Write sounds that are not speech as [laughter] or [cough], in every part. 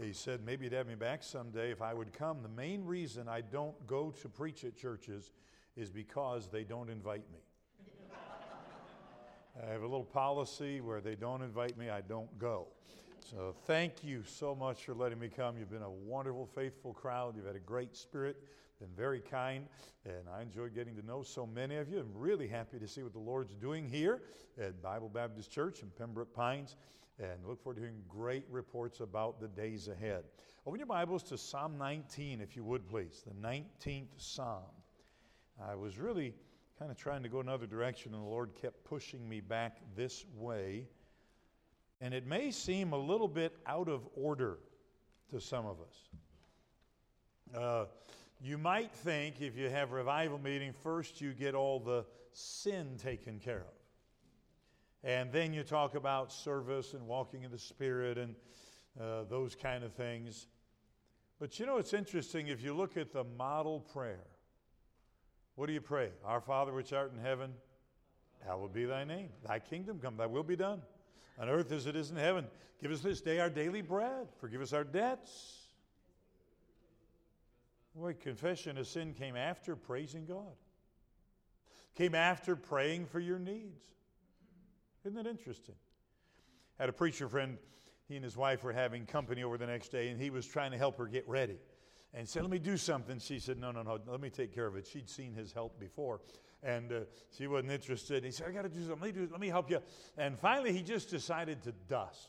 He said maybe he'd have me back someday if I would come. The main reason I don't go to preach at churches is because they don't invite me. I have a little policy where they don't invite me, I don't go. So thank you so much for letting me come. You've been a wonderful, faithful crowd. You've had a great spirit, been very kind, and I enjoyed getting to know so many of you. I'm really happy to see what the Lord's doing here at Bible Baptist Church in Pembroke Pines and look forward to hearing great reports about the days ahead. Open your Bibles to Psalm 19, if you would please, the 19th Psalm. I was really kind of trying to go another direction, and the Lord kept pushing me back this way. And it may seem a little bit out of order to some of us. Uh, you might think if you have revival meeting, first you get all the sin taken care of. And then you talk about service and walking in the Spirit and uh, those kind of things. But you know, it's interesting if you look at the model prayer. What do you pray? Our Father which art in heaven, hallowed be thy name. Thy kingdom come, thy will be done. On earth as it is in heaven. Give us this day our daily bread. Forgive us our debts. Boy, confession of sin came after praising God, came after praying for your needs. Isn't that interesting? I had a preacher friend, he and his wife were having company over the next day, and he was trying to help her get ready. And said, Let me do something. She said, No, no, no, let me take care of it. She'd seen his help before, and uh, she wasn't interested. He said, I got to do something. Let me, do, let me help you. And finally, he just decided to dust.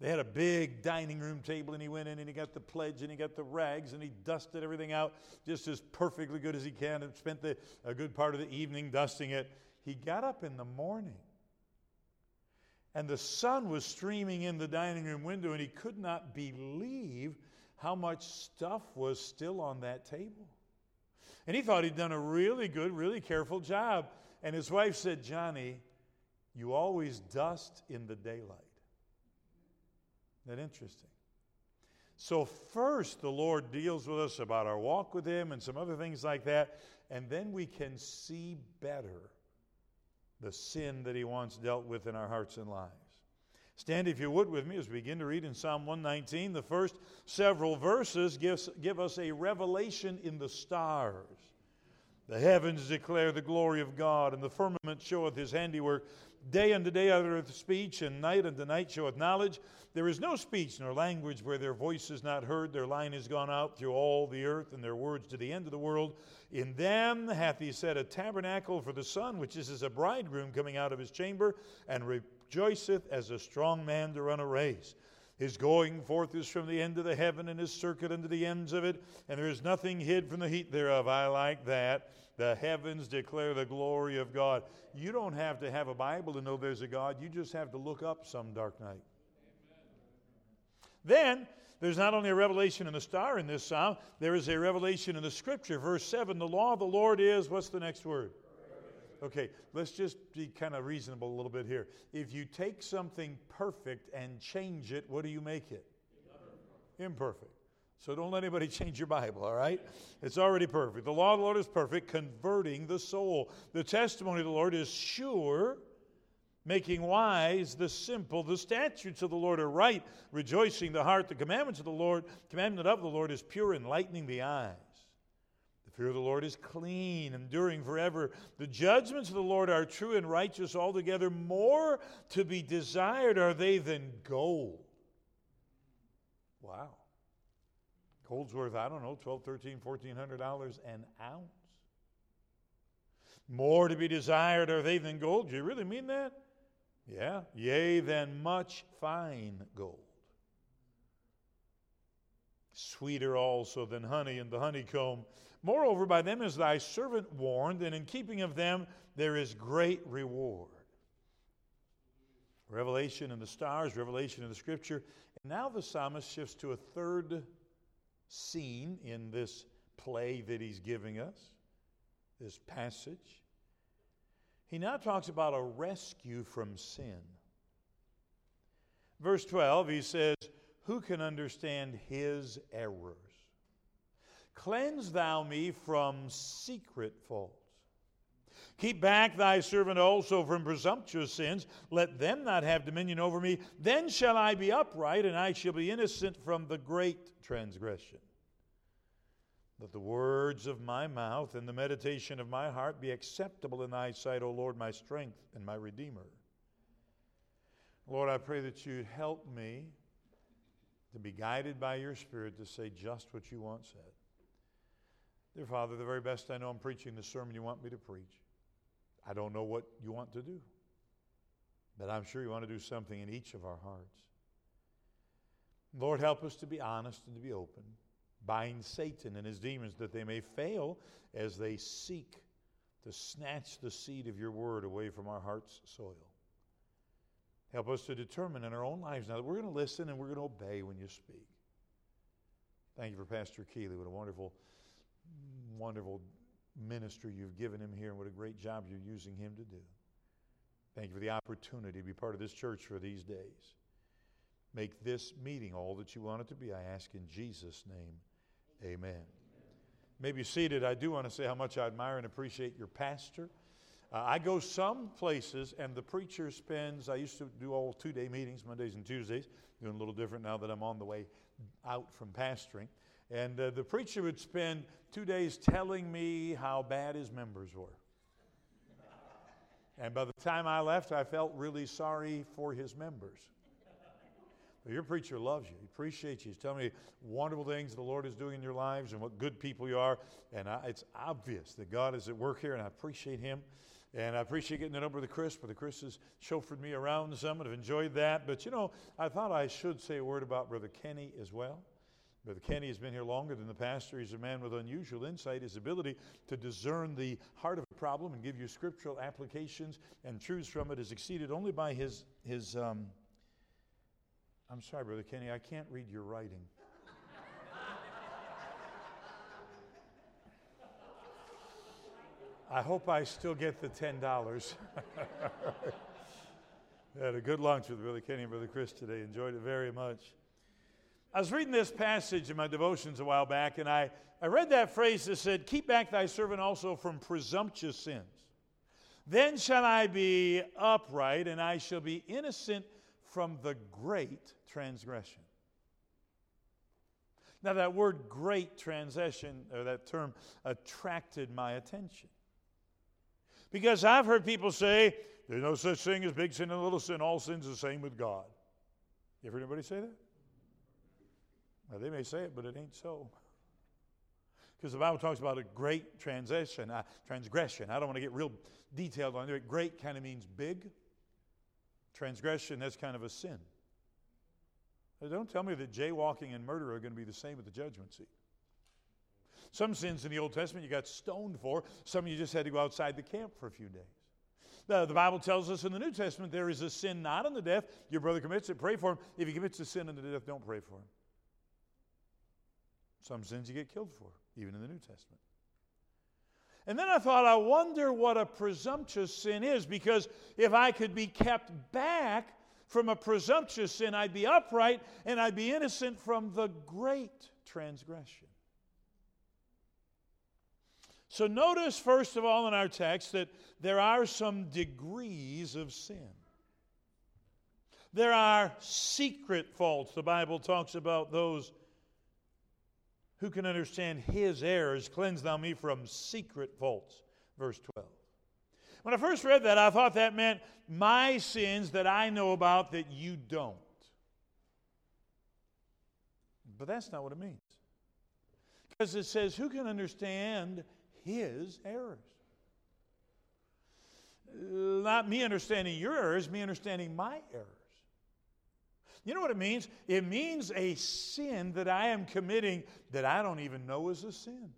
They had a big dining room table, and he went in and he got the pledge and he got the rags and he dusted everything out just as perfectly good as he can and spent the, a good part of the evening dusting it. He got up in the morning and the sun was streaming in the dining room window, and he could not believe how much stuff was still on that table. And he thought he'd done a really good, really careful job. And his wife said, Johnny, you always dust in the daylight. Isn't that interesting? So, first, the Lord deals with us about our walk with Him and some other things like that, and then we can see better the sin that he once dealt with in our hearts and lives. Stand, if you would, with me as we begin to read in Psalm 119. The first several verses gives, give us a revelation in the stars. The heavens declare the glory of God, and the firmament showeth his handiwork. Day unto day uttereth speech, and night unto night showeth knowledge. There is no speech nor language where their voice is not heard. Their line is gone out through all the earth, and their words to the end of the world. In them hath he set a tabernacle for the sun, which is as a bridegroom coming out of his chamber, and rejoiceth as a strong man to run a race. His going forth is from the end of the heaven, and his circuit unto the ends of it, and there is nothing hid from the heat thereof. I like that. The heavens declare the glory of God. You don't have to have a Bible to know there's a God. You just have to look up some dark night. Then, there's not only a revelation in the star in this psalm, there is a revelation in the scripture. Verse 7 the law of the Lord is, what's the next word? Okay, let's just be kind of reasonable a little bit here. If you take something perfect and change it, what do you make it? Imperfect. So don't let anybody [laughs] change your Bible, all right? It's already perfect. The law of the Lord is perfect, converting the soul. The testimony of the Lord is sure, making wise the simple. The statutes of the Lord are right, rejoicing the heart. The commandments of the Lord, commandment of the Lord is pure, enlightening the eyes. Fear of the Lord is clean, enduring forever. The judgments of the Lord are true and righteous altogether. More to be desired are they than gold. Wow. Gold's worth, I don't know, 12, 13, 1400 dollars an ounce. More to be desired are they than gold. Do you really mean that? Yeah. Yea, than much fine gold. Sweeter also than honey and the honeycomb. Moreover, by them is thy servant warned, and in keeping of them there is great reward. Revelation in the stars, revelation in the scripture. And now the psalmist shifts to a third scene in this play that he's giving us, this passage. He now talks about a rescue from sin. Verse 12, he says, Who can understand his errors? Cleanse thou me from secret faults. Keep back thy servant also from presumptuous sins. Let them not have dominion over me. Then shall I be upright, and I shall be innocent from the great transgression. Let the words of my mouth and the meditation of my heart be acceptable in thy sight, O Lord, my strength and my redeemer. Lord, I pray that you'd help me to be guided by your Spirit to say just what you want said. Dear Father, the very best I know, I'm preaching the sermon you want me to preach. I don't know what you want to do, but I'm sure you want to do something in each of our hearts. Lord, help us to be honest and to be open. Bind Satan and his demons that they may fail as they seek to snatch the seed of your word away from our heart's soil. Help us to determine in our own lives now that we're going to listen and we're going to obey when you speak. Thank you for Pastor Keeley. What a wonderful, wonderful ministry you've given him here and what a great job you're using him to do. Thank you for the opportunity to be part of this church for these days. Make this meeting all that you want it to be. I ask in Jesus' name, amen. amen. Maybe seated, I do want to say how much I admire and appreciate your pastor. Uh, I go some places and the preacher spends, I used to do all two day meetings, Mondays and Tuesdays, doing a little different now that I'm on the way out from pastoring. And uh, the preacher would spend two days telling me how bad his members were. And by the time I left, I felt really sorry for his members. But your preacher loves you. He appreciates you. He's telling me wonderful things the Lord is doing in your lives and what good people you are. And I, it's obvious that God is at work here, and I appreciate him. And I appreciate getting it over the Chris, but the Chris has chauffeured me around some and I've enjoyed that. But you know, I thought I should say a word about Brother Kenny as well. Brother Kenny has been here longer than the pastor. He's a man with unusual insight. His ability to discern the heart of a problem and give you scriptural applications and truths from it is exceeded only by his, his um, I'm sorry, Brother Kenny, I can't read your writing. I hope I still get the $10. [laughs] Had a good lunch with Brother Kenny and Brother Chris today. Enjoyed it very much. I was reading this passage in my devotions a while back, and I, I read that phrase that said, Keep back thy servant also from presumptuous sins. Then shall I be upright, and I shall be innocent from the great transgression. Now, that word great transgression, or that term, attracted my attention. Because I've heard people say, there's no such thing as big sin and little sin, all sin's the same with God. You ever anybody say that? Now, they may say it, but it ain't so. Because the Bible talks about a great transition, uh, transgression. I don't want to get real detailed on it. Great kind of means big. Transgression, that's kind of a sin. Now, don't tell me that jaywalking and murder are going to be the same at the judgment seat. Some sins in the Old Testament you got stoned for, some you just had to go outside the camp for a few days. The, the Bible tells us in the New Testament there is a sin not in the death. Your brother commits it, pray for him. If he commits a sin in the death, don't pray for him. Some sins you get killed for, even in the New Testament. And then I thought, I wonder what a presumptuous sin is, because if I could be kept back from a presumptuous sin, I'd be upright and I'd be innocent from the great transgression. So, notice first of all in our text that there are some degrees of sin. There are secret faults. The Bible talks about those who can understand his errors? Cleanse thou me from secret faults. Verse 12. When I first read that, I thought that meant my sins that I know about that you don't. But that's not what it means. Because it says, who can understand his errors? Not me understanding your errors, me understanding my errors. You know what it means? It means a sin that I am committing that I don't even know is a sin.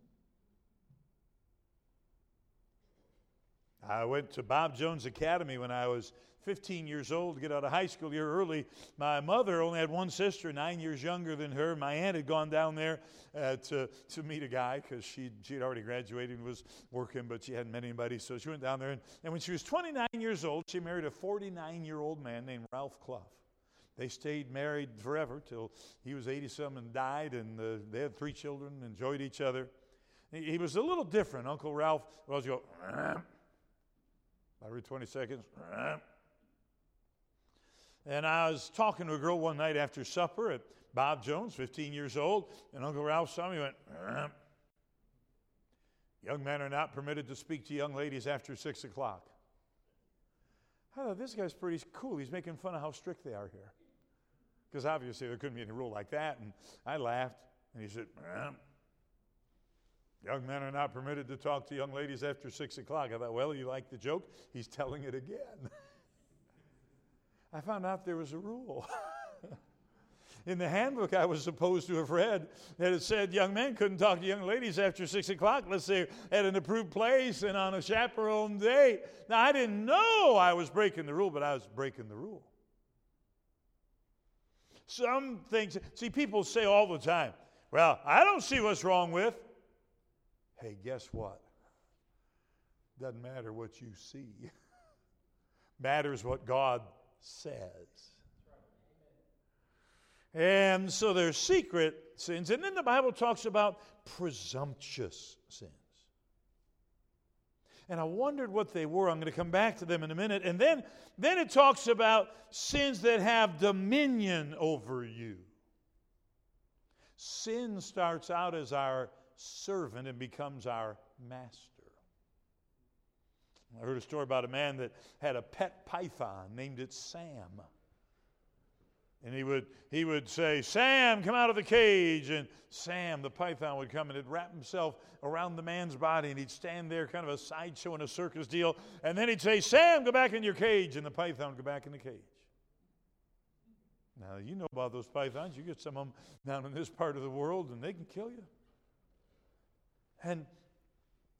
I went to Bob Jones Academy when I was 15 years old to get out of high school a year early. My mother only had one sister, nine years younger than her. My aunt had gone down there uh, to, to meet a guy because she she had already graduated and was working, but she hadn't met anybody. So she went down there. And, and when she was 29 years old, she married a 49 year old man named Ralph Clough. They stayed married forever till he was 80 some and died, and uh, they had three children, enjoyed each other. He, was a little different. Uncle Ralph was go, Every 20 seconds. And I was talking to a girl one night after supper at Bob Jones, 15 years old, and Uncle Ralph saw me and went, Young men are not permitted to speak to young ladies after 6 o'clock. I thought, this guy's pretty cool. He's making fun of how strict they are here. Because obviously there couldn't be any rule like that. And I laughed, and he said, Young men are not permitted to talk to young ladies after 6 o'clock. I thought, well, you like the joke? He's telling it again. [laughs] I found out there was a rule. [laughs] In the handbook I was supposed to have read that it said young men couldn't talk to young ladies after 6 o'clock let's say at an approved place and on a chaperone date. Now, I didn't know I was breaking the rule, but I was breaking the rule. Some things, see, people say all the time, well, I don't see what's wrong with. Hey, guess what? Doesn't matter what you see, [laughs] matters what God says. And so there's secret sins. And then the Bible talks about presumptuous sins. And I wondered what they were. I'm going to come back to them in a minute. And then, then it talks about sins that have dominion over you. Sin starts out as our servant and becomes our master. I heard a story about a man that had a pet python, named it Sam. And he would, he would say, Sam, come out of the cage. And Sam, the python, would come and he'd wrap himself around the man's body and he'd stand there, kind of a sideshow in a circus deal. And then he'd say, Sam, go back in your cage. And the python would go back in the cage. Now, you know about those pythons. You get some of them down in this part of the world and they can kill you. And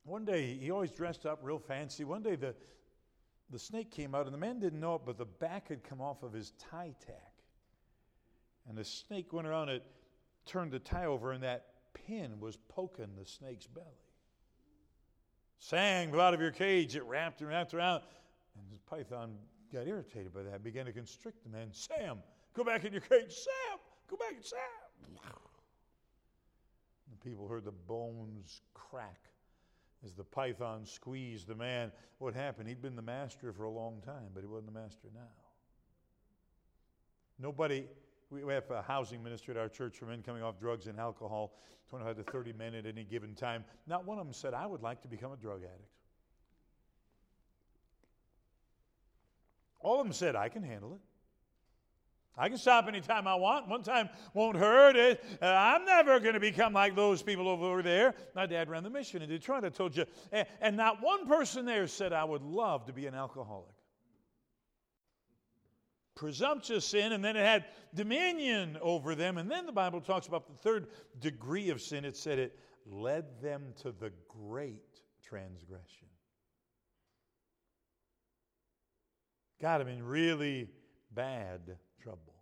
one day, he always dressed up real fancy. One day, the, the snake came out, and the man didn't know it, but the back had come off of his tie tack. And the snake went around it, turned the tie over, and that pin was poking the snake's belly. Sam, out of your cage. It wrapped and wrapped around. And the python got irritated by that, began to constrict the man. Sam, go back in your cage. Sam, go back, Sam. The people heard the bones crack as the python squeezed the man. What happened? He'd been the master for a long time, but he wasn't the master now. Nobody, we have a housing minister at our church for men coming off drugs and alcohol, 25 to 30 men at any given time. Not one of them said, I would like to become a drug addict. All of them said, I can handle it. I can stop anytime I want. One time won't hurt. It, uh, I'm never going to become like those people over there. My dad ran the mission in Detroit. I told you. And, and not one person there said, I would love to be an alcoholic. Presumptuous sin, and then it had dominion over them. And then the Bible talks about the third degree of sin. It said it led them to the great transgression. Got him in really bad trouble.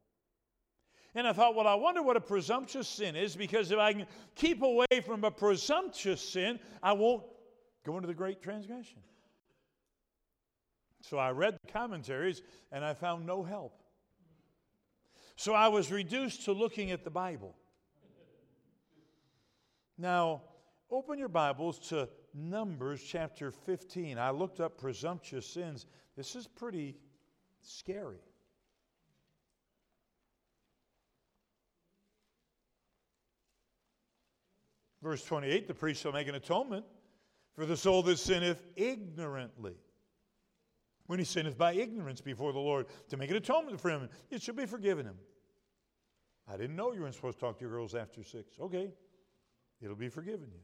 And I thought, well, I wonder what a presumptuous sin is because if I can keep away from a presumptuous sin, I won't go into the great transgression. So I read the commentaries and I found no help. So I was reduced to looking at the Bible. Now, open your Bibles to Numbers chapter 15. I looked up presumptuous sins. This is pretty scary. Verse 28 the priest shall make an atonement for the soul that sinneth ignorantly. When he sinneth by ignorance before the Lord, to make an atonement for him, it shall be forgiven him. I didn't know you weren't supposed to talk to your girls after six. Okay, it'll be forgiven you.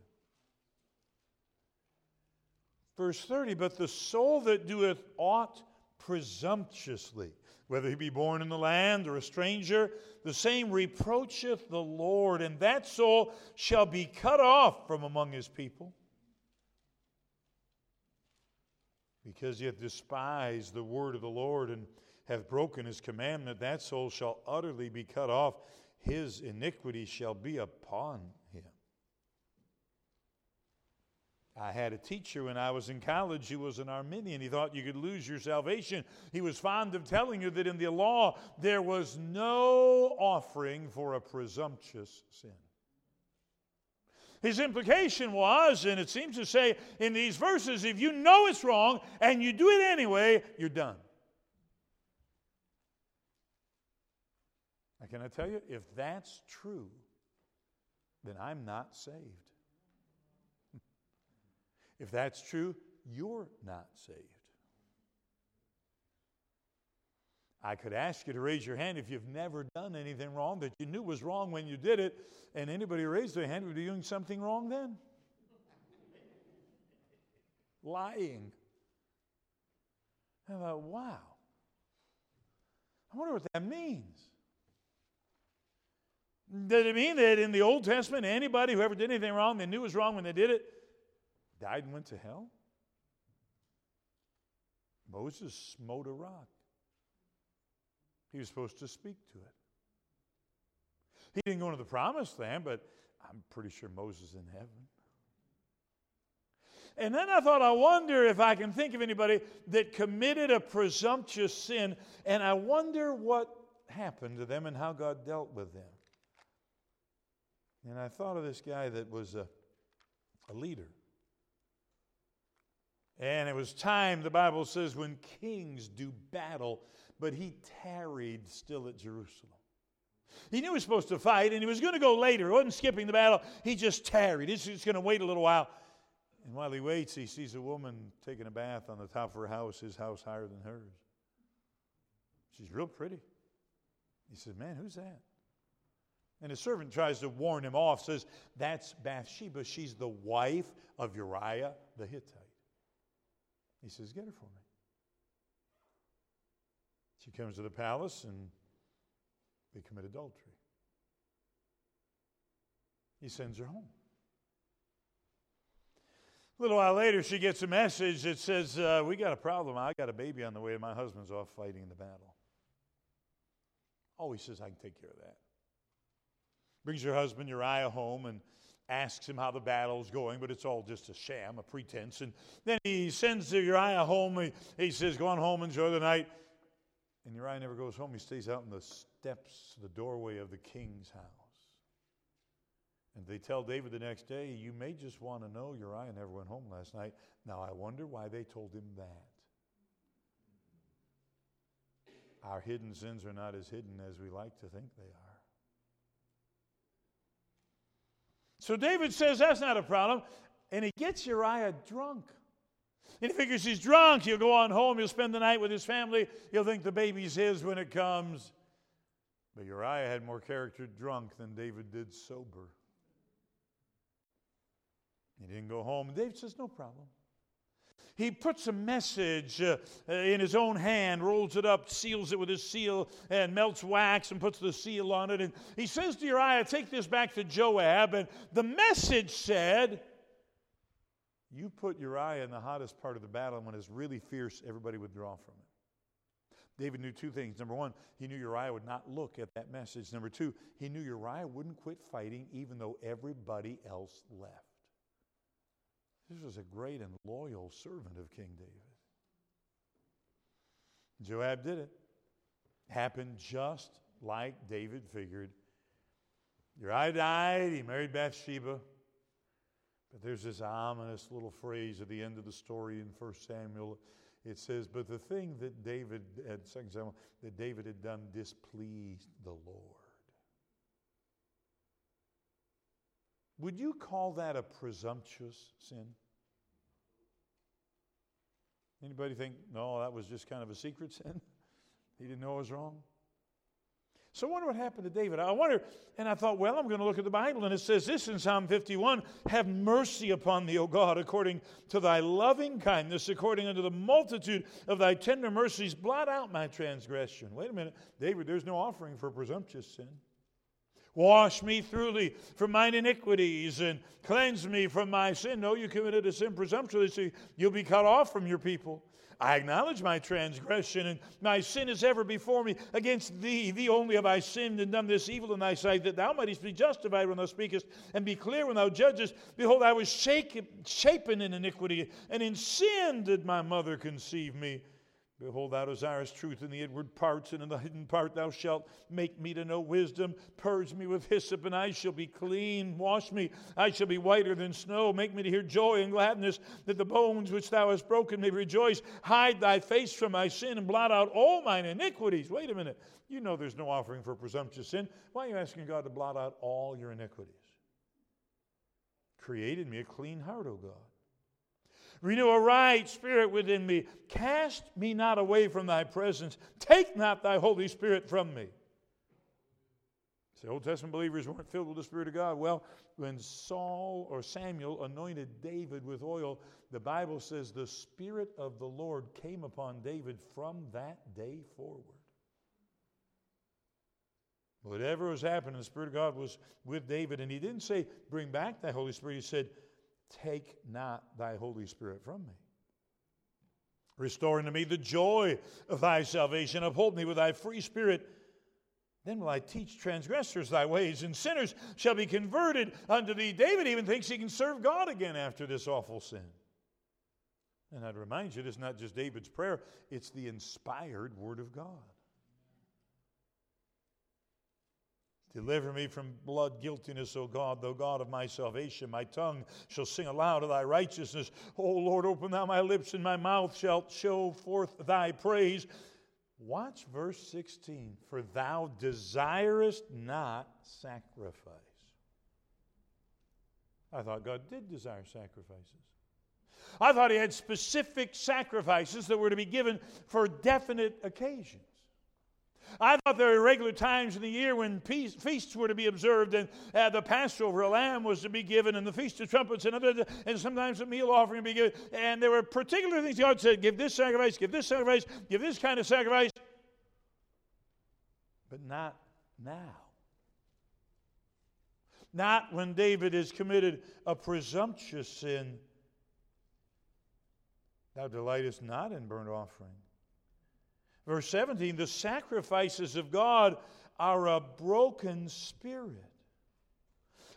Verse 30 But the soul that doeth aught presumptuously, whether he be born in the land or a stranger, the same reproacheth the Lord, and that soul shall be cut off from among his people. Because he hath despised the word of the Lord and hath broken his commandment, that soul shall utterly be cut off. His iniquity shall be upon I had a teacher when I was in college who was an Arminian. He thought you could lose your salvation. He was fond of telling you that in the law there was no offering for a presumptuous sin. His implication was, and it seems to say in these verses, if you know it's wrong and you do it anyway, you're done. Now, can I tell you, if that's true, then I'm not saved. If that's true, you're not saved. I could ask you to raise your hand if you've never done anything wrong that you knew was wrong when you did it, and anybody raised their hand would be doing something wrong then. Lying. I thought, wow. I wonder what that means. Does it mean that in the Old Testament, anybody who ever did anything wrong, they knew was wrong when they did it, died and went to hell? Moses smote a rock. He was supposed to speak to it. He didn't go into the promised land, but I'm pretty sure Moses is in heaven. And then I thought, I wonder if I can think of anybody that committed a presumptuous sin, and I wonder what happened to them and how God dealt with them. And I thought of this guy that was a, a leader. And it was time, the Bible says, when kings do battle but he tarried still at Jerusalem. He knew he was supposed to fight, and he was going to go later. He wasn't skipping the battle. He just tarried. He's just going to wait a little while. And while he waits, he sees a woman taking a bath on the top of her house, his house higher than hers. She's real pretty. He says, Man, who's that? And his servant tries to warn him off, says, That's Bathsheba. She's the wife of Uriah the Hittite. He says, Get her for me. She comes to the palace and they commit adultery. He sends her home. A little while later, she gets a message that says, uh, We got a problem. I got a baby on the way, and my husband's off fighting in the battle. Oh, he says, I can take care of that. Brings her husband Uriah home and asks him how the battle's going, but it's all just a sham, a pretense. And then he sends Uriah home. He, he says, Go on home, enjoy the night. And Uriah never goes home. He stays out in the steps, the doorway of the king's house. And they tell David the next day, You may just want to know Uriah never went home last night. Now, I wonder why they told him that. Our hidden sins are not as hidden as we like to think they are. So David says that's not a problem. And he gets Uriah drunk. And he figures he's drunk. He'll go on home. He'll spend the night with his family. He'll think the baby's his when it comes. But Uriah had more character drunk than David did sober. He didn't go home. David says, No problem. He puts a message uh, in his own hand, rolls it up, seals it with his seal, and melts wax and puts the seal on it. And he says to Uriah, Take this back to Joab. And the message said, you put Uriah in the hottest part of the battle, and when it's really fierce, everybody withdraw from it. David knew two things. Number one, he knew Uriah would not look at that message. Number two, he knew Uriah wouldn't quit fighting even though everybody else left. This was a great and loyal servant of King David. Joab did it. Happened just like David figured. Uriah died, he married Bathsheba. But there's this ominous little phrase at the end of the story in 1 Samuel. It says, But the thing that David, 2 Samuel, that David had done displeased the Lord. Would you call that a presumptuous sin? Anybody think, no, that was just kind of a secret sin? [laughs] He didn't know it was wrong? So I wonder what happened to David. I wonder, and I thought, well, I'm going to look at the Bible, and it says this in Psalm 51 Have mercy upon me, O God, according to thy loving kindness, according unto the multitude of thy tender mercies, blot out my transgression. Wait a minute, David, there's no offering for presumptuous sin. Wash me thoroughly from mine iniquities and cleanse me from my sin. No, you committed a sin presumptuously, you'll be cut off from your people. I acknowledge my transgression, and my sin is ever before me. Against thee, thee only have I sinned and done this evil in thy sight, that thou mightest be justified when thou speakest, and be clear when thou judgest. Behold, I was shaken, shapen in iniquity, and in sin did my mother conceive me. Behold, thou desirest truth in the inward parts, and in the hidden part thou shalt make me to know wisdom. Purge me with hyssop, and I shall be clean. Wash me, I shall be whiter than snow. Make me to hear joy and gladness, that the bones which thou hast broken may rejoice. Hide thy face from my sin, and blot out all mine iniquities. Wait a minute. You know there's no offering for presumptuous sin. Why are you asking God to blot out all your iniquities? Created me a clean heart, O God Renew a right spirit within me. Cast me not away from thy presence. Take not thy Holy Spirit from me. The Old Testament believers weren't filled with the Spirit of God. Well, when Saul or Samuel anointed David with oil, the Bible says the Spirit of the Lord came upon David from that day forward. Whatever was happening, the Spirit of God was with David. And he didn't say, Bring back thy Holy Spirit. He said, Take not thy Holy Spirit from me. Restore unto me the joy of thy salvation. Uphold me with thy free spirit. Then will I teach transgressors thy ways, and sinners shall be converted unto thee. David even thinks he can serve God again after this awful sin. And I'd remind you, is not just David's prayer, it's the inspired Word of God. Deliver me from blood guiltiness, O God, thou God of my salvation. My tongue shall sing aloud of thy righteousness. O Lord, open thou my lips, and my mouth shall show forth thy praise. Watch verse 16. For thou desirest not sacrifice. I thought God did desire sacrifices. I thought He had specific sacrifices that were to be given for definite occasions. I thought there were regular times in the year when peace, feasts were to be observed, and uh, the Passover lamb was to be given, and the Feast of Trumpets, and, other, and sometimes a meal offering be given. And there were particular things God said give this sacrifice, give this sacrifice, give this kind of sacrifice, but not now. Not when David has committed a presumptuous sin. Thou delightest not in burnt offering. Verse 17 the sacrifices of God are a broken spirit.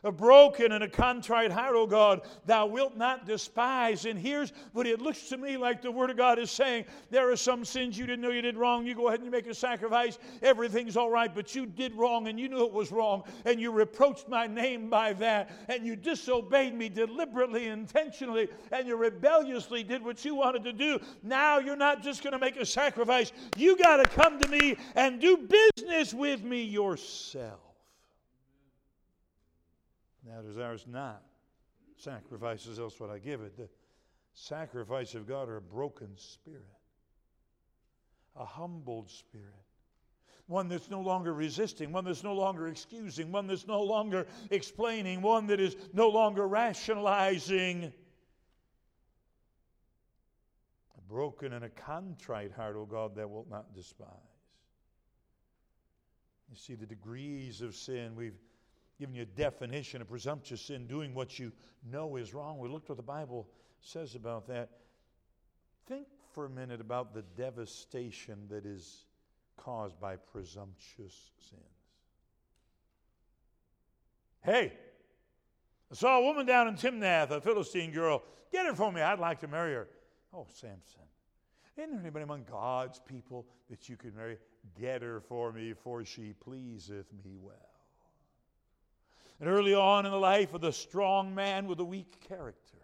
A broken and a contrite heart, O God, thou wilt not despise. And here's what it looks to me like the Word of God is saying there are some sins you didn't know you did wrong. You go ahead and you make a sacrifice. Everything's all right, but you did wrong and you knew it was wrong. And you reproached my name by that. And you disobeyed me deliberately, intentionally, and you rebelliously did what you wanted to do. Now you're not just going to make a sacrifice. You got to come to me and do business with me yourself. Now desires not sacrifices, else would I give it. The sacrifice of God are a broken spirit, a humbled spirit, one that's no longer resisting, one that's no longer excusing, one that's no longer explaining, one that is no longer rationalizing. A broken and a contrite heart, O God, that wilt not despise. You see the degrees of sin we've giving you a definition of presumptuous sin, doing what you know is wrong. We looked what the Bible says about that. Think for a minute about the devastation that is caused by presumptuous sins. Hey, I saw a woman down in Timnath, a Philistine girl. Get her for me. I'd like to marry her. Oh, Samson. Isn't there anybody among God's people that you could marry? Get her for me, for she pleaseth me well. And early on in the life of the strong man with a weak character,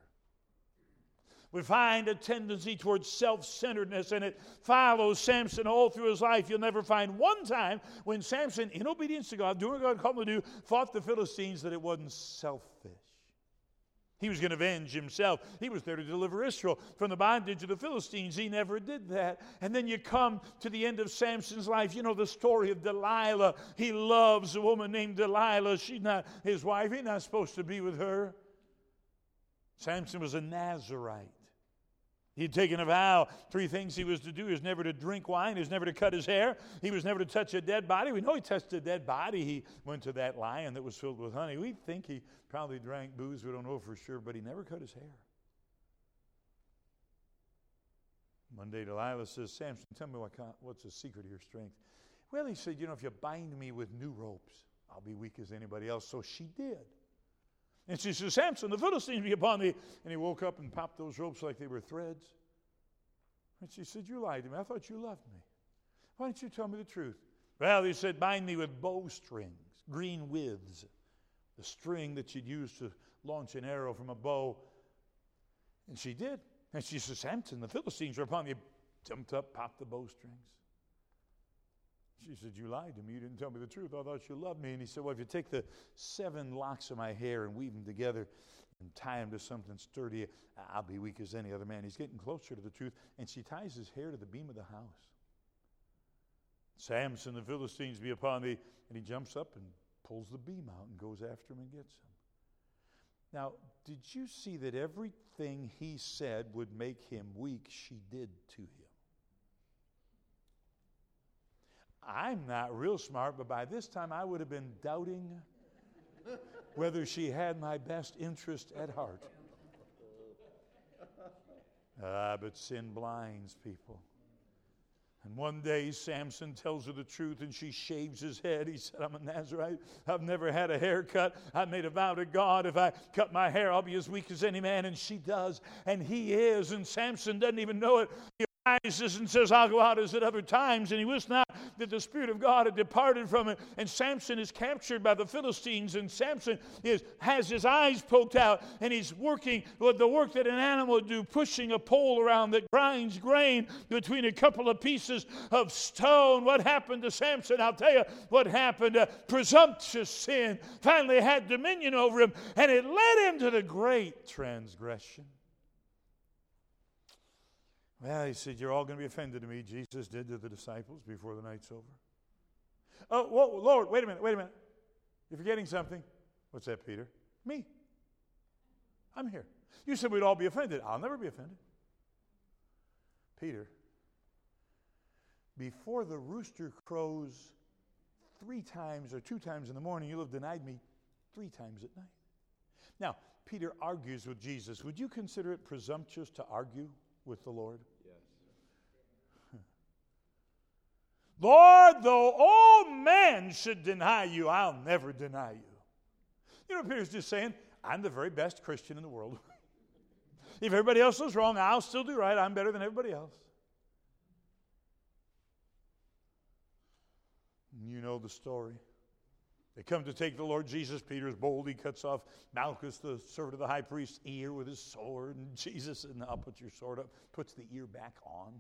we find a tendency towards self centeredness, and it follows Samson all through his life. You'll never find one time when Samson, in obedience to God, doing what God called him to do, fought the Philistines that it wasn't selfish. He was going to avenge himself. He was there to deliver Israel from the bondage of the Philistines. He never did that. And then you come to the end of Samson's life. You know the story of Delilah. He loves a woman named Delilah. She's not his wife. He's not supposed to be with her. Samson was a Nazarite. He'd taken a vow. Three things he was to do. He was never to drink wine. He was never to cut his hair. He was never to touch a dead body. We know he touched a dead body. He went to that lion that was filled with honey. We think he probably drank booze. We don't know for sure, but he never cut his hair. One day Delilah says, Samson, tell me what, what's the secret of your strength. Well, he said, you know, if you bind me with new ropes, I'll be weak as anybody else. So she did. And she says, Samson, the Philistines be upon thee. And he woke up and popped those ropes like they were threads. And she said, You lied to me. I thought you loved me. Why don't you tell me the truth? Well, he said, Bind me with bowstrings, green withes, the string that you'd use to launch an arrow from a bow. And she did. And she said, Samson, the Philistines are upon you. Jumped up, popped the bowstrings. She said, You lied to me. You didn't tell me the truth. I thought you loved me. And he said, Well, if you take the seven locks of my hair and weave them together and tie them to something sturdy, I'll be weak as any other man. He's getting closer to the truth. And she ties his hair to the beam of the house. Samson, the Philistines be upon thee. And he jumps up and pulls the beam out and goes after him and gets him. Now, did you see that everything he said would make him weak, she did to him? I'm not real smart, but by this time I would have been doubting whether she had my best interest at heart. Ah, but sin blinds people. And one day Samson tells her the truth and she shaves his head. He said, I'm a Nazarite. I've never had a haircut. I made a vow to God if I cut my hair, I'll be as weak as any man. And she does. And he is. And Samson doesn't even know it. He rises and says, I'll go out as at other times. And he was not that the Spirit of God had departed from him. And Samson is captured by the Philistines. And Samson is, has his eyes poked out. And he's working with the work that an animal would do, pushing a pole around that grinds grain between a couple of pieces of stone. What happened to Samson? I'll tell you what happened. Uh, presumptuous sin finally had dominion over him. And it led him to the great transgression. Well, he said, You're all going to be offended to me. Jesus did to the disciples before the night's over. Oh, whoa, Lord, wait a minute, wait a minute. You're forgetting something. What's that, Peter? Me. I'm here. You said we'd all be offended. I'll never be offended. Peter, before the rooster crows three times or two times in the morning, you'll have denied me three times at night. Now, Peter argues with Jesus. Would you consider it presumptuous to argue with the Lord? Lord, though all men should deny you, I'll never deny you. You know, Peter's just saying, I'm the very best Christian in the world. [laughs] if everybody else is wrong, I'll still do right. I'm better than everybody else. You know the story. They come to take the Lord Jesus. Peter's bold. He cuts off Malchus, the servant of the high priest's ear with his sword. And [laughs] Jesus said, Now put your sword up, puts the ear back on.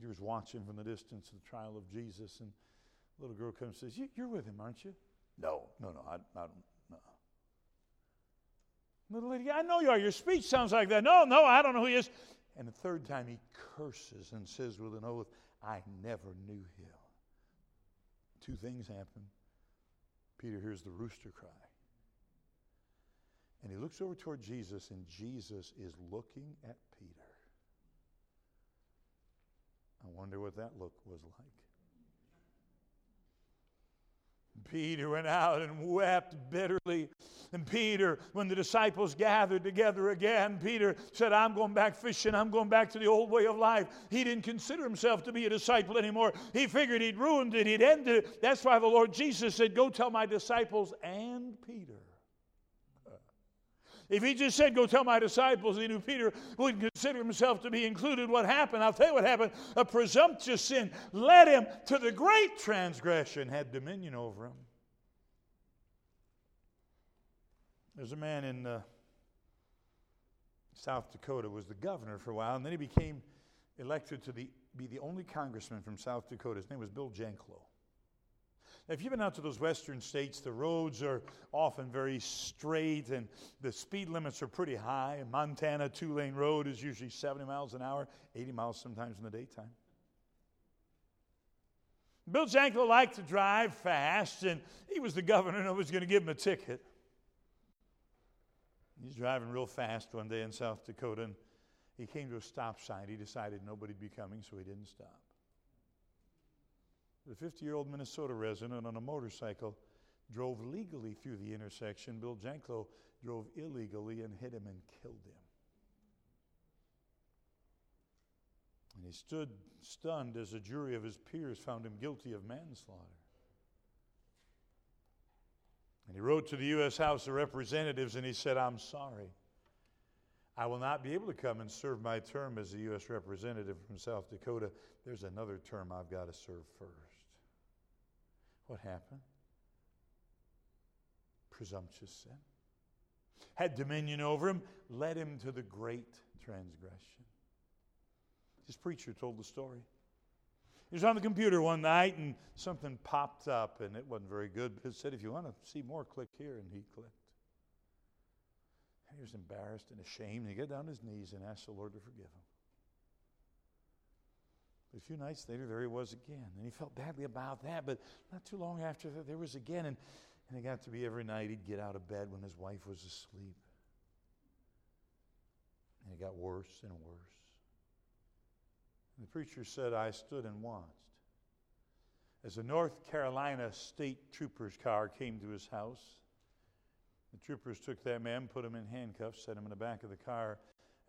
Peter's watching from the distance the trial of Jesus, and the little girl comes and says, You're with him, aren't you? No, no, no, I, I don't. No. Little lady, I know you are. Your speech sounds like that. No, no, I don't know who he is. And the third time he curses and says with an oath, I never knew him. Two things happen. Peter hears the rooster cry. And he looks over toward Jesus, and Jesus is looking at Peter. I wonder what that look was like. Peter went out and wept bitterly. And Peter, when the disciples gathered together again, Peter said, I'm going back fishing. I'm going back to the old way of life. He didn't consider himself to be a disciple anymore. He figured he'd ruined it, he'd ended it. That's why the Lord Jesus said, Go tell my disciples and. If he just said, Go tell my disciples, he knew Peter wouldn't consider himself to be included. What happened? I'll tell you what happened. A presumptuous sin led him to the great transgression, had dominion over him. There's a man in uh, South Dakota was the governor for a while, and then he became elected to the, be the only congressman from South Dakota. His name was Bill Janklow. If you've been out to those western states, the roads are often very straight and the speed limits are pretty high. Montana, two lane road is usually 70 miles an hour, 80 miles sometimes in the daytime. Bill Janklow liked to drive fast, and he was the governor and was going to give him a ticket. He's driving real fast one day in South Dakota, and he came to a stop sign. He decided nobody'd be coming, so he didn't stop. The 50 year old Minnesota resident on a motorcycle drove legally through the intersection. Bill Janklow drove illegally and hit him and killed him. And he stood stunned as a jury of his peers found him guilty of manslaughter. And he wrote to the U.S. House of Representatives and he said, I'm sorry. I will not be able to come and serve my term as a U.S. representative from South Dakota. There's another term I've got to serve first. What happened? Presumptuous sin. Had dominion over him, led him to the great transgression. His preacher told the story. He was on the computer one night and something popped up and it wasn't very good, but it said, if you want to see more, click here. And he clicked. And he was embarrassed and ashamed. He got down on his knees and asked the Lord to forgive him. A few nights later, there he was again. And he felt badly about that. But not too long after that, there was again. And, and it got to be every night he'd get out of bed when his wife was asleep. And it got worse and worse. And the preacher said, I stood and watched as a North Carolina state trooper's car came to his house. The troopers took that man, put him in handcuffs, set him in the back of the car,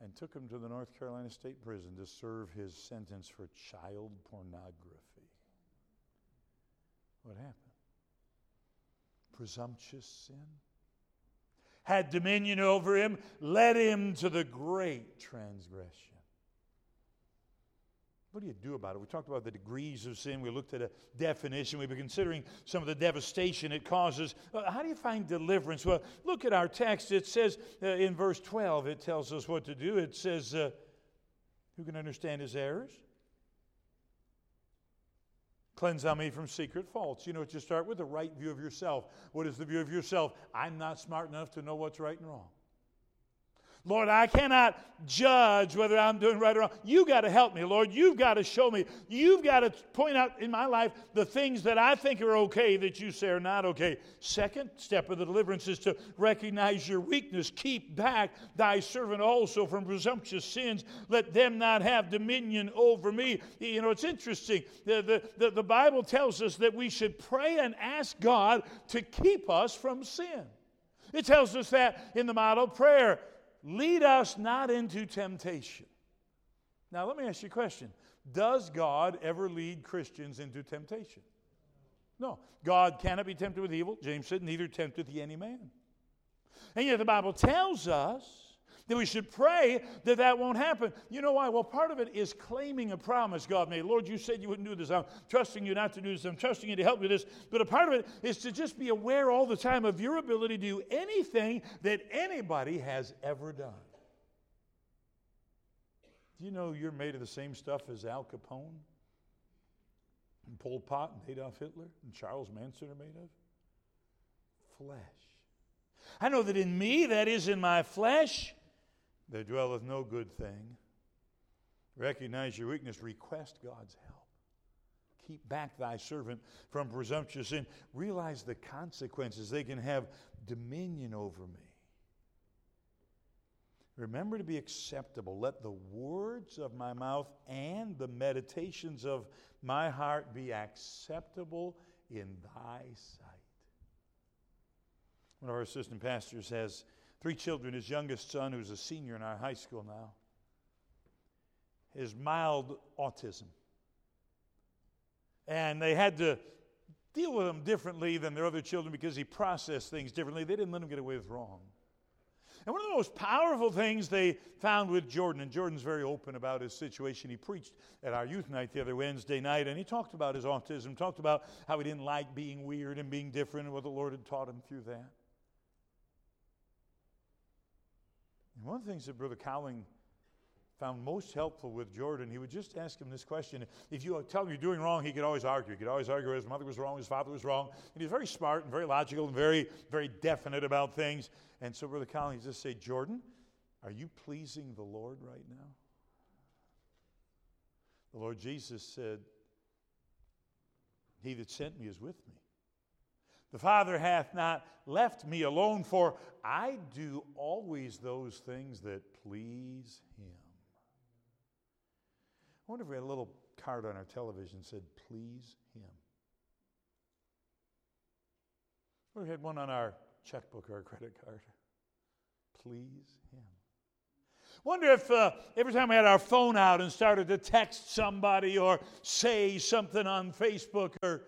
and took him to the North Carolina State Prison to serve his sentence for child pornography. What happened? Presumptuous sin had dominion over him, led him to the great transgression. What do you do about it? We talked about the degrees of sin. We looked at a definition. We've been considering some of the devastation it causes. Uh, how do you find deliverance? Well, look at our text. It says uh, in verse 12, it tells us what to do. It says, uh, Who can understand his errors? Cleanse thou me from secret faults. You know what you start with? The right view of yourself. What is the view of yourself? I'm not smart enough to know what's right and wrong. Lord, I cannot judge whether I'm doing right or wrong. You got to help me, Lord. You've got to show me. You've got to point out in my life the things that I think are okay that you say are not okay. Second step of the deliverance is to recognize your weakness. Keep back thy servant also from presumptuous sins. Let them not have dominion over me. You know, it's interesting. The, the, the, the Bible tells us that we should pray and ask God to keep us from sin. It tells us that in the model prayer lead us not into temptation. Now, let me ask you a question Does God ever lead Christians into temptation? No. God cannot be tempted with evil. James said, neither tempteth he any man. And yet the Bible tells us that we should pray that that won't happen. You know why? Well, part of it is claiming a promise God made. Lord, you said you wouldn't do this. I'm trusting you not to do this. I'm trusting you to help me with this. But a part of it is to just be aware all the time of your ability to do anything that anybody has ever done. Do you know you're made of the same stuff as Al Capone and Pol Pot and Adolf Hitler and Charles Manson are made of? Flesh. I know that in me, that is in my flesh, there dwelleth no good thing. Recognize your weakness, request God's help. Keep back thy servant from presumptuous sin. Realize the consequences. They can have dominion over me. Remember to be acceptable. Let the words of my mouth and the meditations of my heart be acceptable in thy sight. One of our assistant pastors has three children. His youngest son, who's a senior in our high school now, is mild autism. And they had to deal with him differently than their other children because he processed things differently. They didn't let him get away with wrong. And one of the most powerful things they found with Jordan, and Jordan's very open about his situation. He preached at our youth night the other Wednesday night, and he talked about his autism, talked about how he didn't like being weird and being different, and what the Lord had taught him through that. And one of the things that Brother Cowling found most helpful with Jordan, he would just ask him this question. If you tell him you're doing wrong, he could always argue. He could always argue his mother was wrong, his father was wrong. And he's very smart and very logical and very, very definite about things. And so Brother Cowling just say, Jordan, are you pleasing the Lord right now? The Lord Jesus said, He that sent me is with me. The Father hath not left me alone, for I do always those things that please Him. I wonder if we had a little card on our television said, Please Him. Or we had one on our checkbook or our credit card. Please Him. Wonder if uh, every time we had our phone out and started to text somebody or say something on Facebook or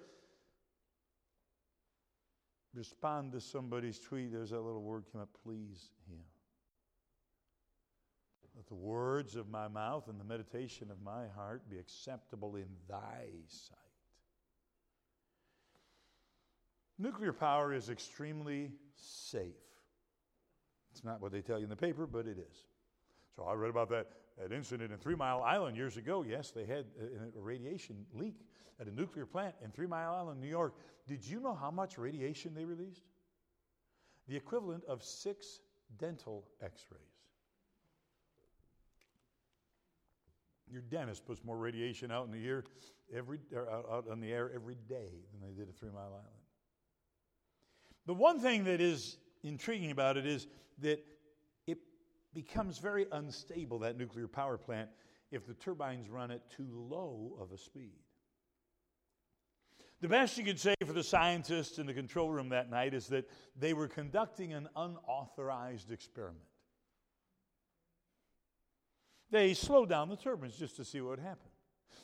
respond to somebody's tweet, there's that little word came up, please him. Let the words of my mouth and the meditation of my heart be acceptable in thy sight. Nuclear power is extremely safe. It's not what they tell you in the paper, but it is. So I read about that, that incident in Three Mile Island years ago. Yes, they had a, a radiation leak at a nuclear plant in Three Mile Island, New York. Did you know how much radiation they released? The equivalent of six dental x rays. Your dentist puts more radiation out in the air every er, out, out in the air every day than they did at Three Mile Island. The one thing that is intriguing about it is that it becomes very unstable, that nuclear power plant, if the turbines run at too low of a speed. The best you could say for the scientists in the control room that night is that they were conducting an unauthorized experiment. They slowed down the turbines just to see what would happen.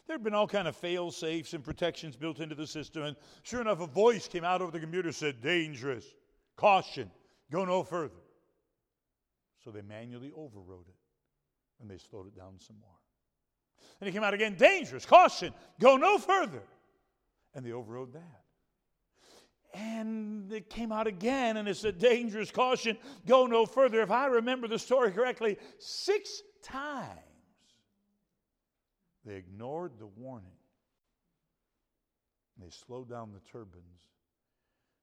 There had been all kind of fail safes and protections built into the system, and sure enough, a voice came out over the computer said, "Dangerous, caution, go no further." So they manually overrode it, and they slowed it down some more. And it came out again, "Dangerous, caution, go no further," and they overrode that. And it came out again, and it said, "Dangerous, caution, go no further." If I remember the story correctly, six times they ignored the warning. They slowed down the turbines.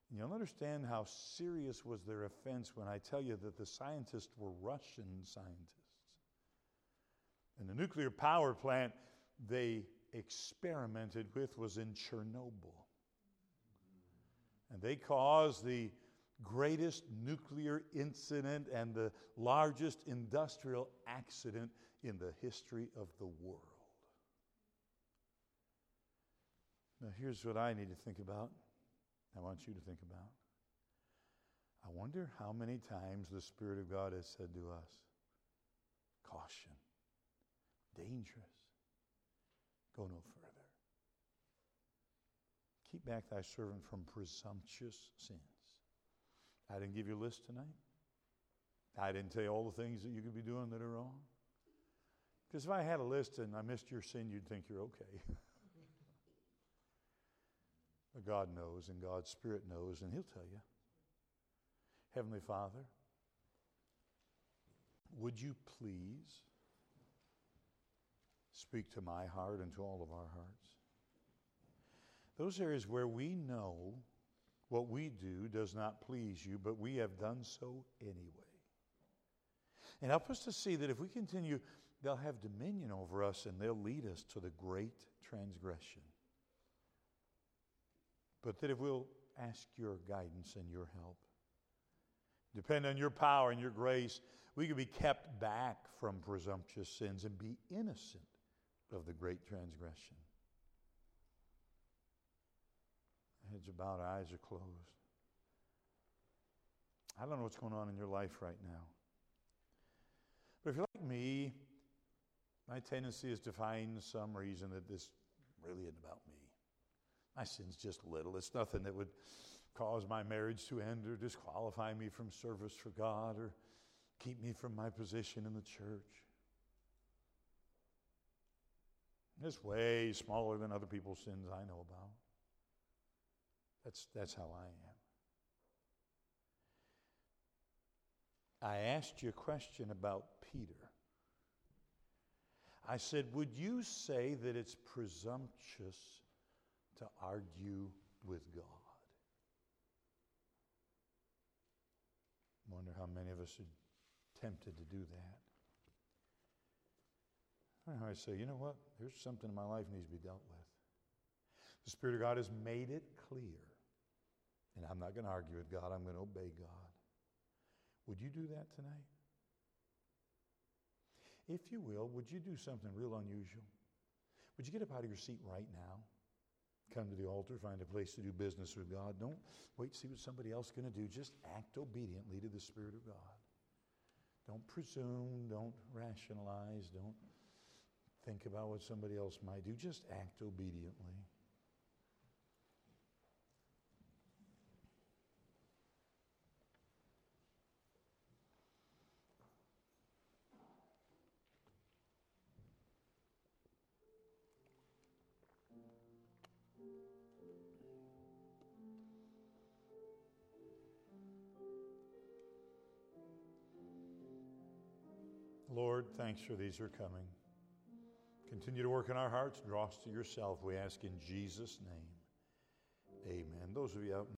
And you'll understand how serious was their offense when I tell you that the scientists were Russian scientists. And the nuclear power plant they experimented with was in Chernobyl. And they caused the greatest nuclear incident and the largest industrial accident in the history of the world. Now, here's what I need to think about. I want you to think about. I wonder how many times the Spirit of God has said to us, caution, dangerous, go no further. Keep back thy servant from presumptuous sins. I didn't give you a list tonight. I didn't tell you all the things that you could be doing that are wrong. Because if I had a list and I missed your sin, you'd think you're okay. [laughs] But God knows, and God's Spirit knows, and He'll tell you. Heavenly Father, would you please speak to my heart and to all of our hearts? Those areas where we know what we do does not please you, but we have done so anyway. And help us to see that if we continue, they'll have dominion over us and they'll lead us to the great transgression but that if we'll ask your guidance and your help, depend on your power and your grace, we can be kept back from presumptuous sins and be innocent of the great transgression. Heads are bowed, eyes are closed. I don't know what's going on in your life right now. But if you're like me, my tendency is to find some reason that this really isn't about me. My sin's just little. It's nothing that would cause my marriage to end or disqualify me from service for God or keep me from my position in the church. It's way smaller than other people's sins I know about. That's, that's how I am. I asked you a question about Peter. I said, Would you say that it's presumptuous to argue with God. I wonder how many of us are tempted to do that. I say, you know what? There's something in my life needs to be dealt with. The Spirit of God has made it clear. And I'm not going to argue with God. I'm going to obey God. Would you do that tonight? If you will, would you do something real unusual? Would you get up out of your seat right now? come to the altar, find a place to do business with God. Don't wait to see what somebody else is going to do. Just act obediently to the Spirit of God. Don't presume, don't rationalize, don't think about what somebody else might do, just act obediently. Lord, thanks for these are coming. Continue to work in our hearts, draw us to yourself, we ask in Jesus' name. Amen. Those of you out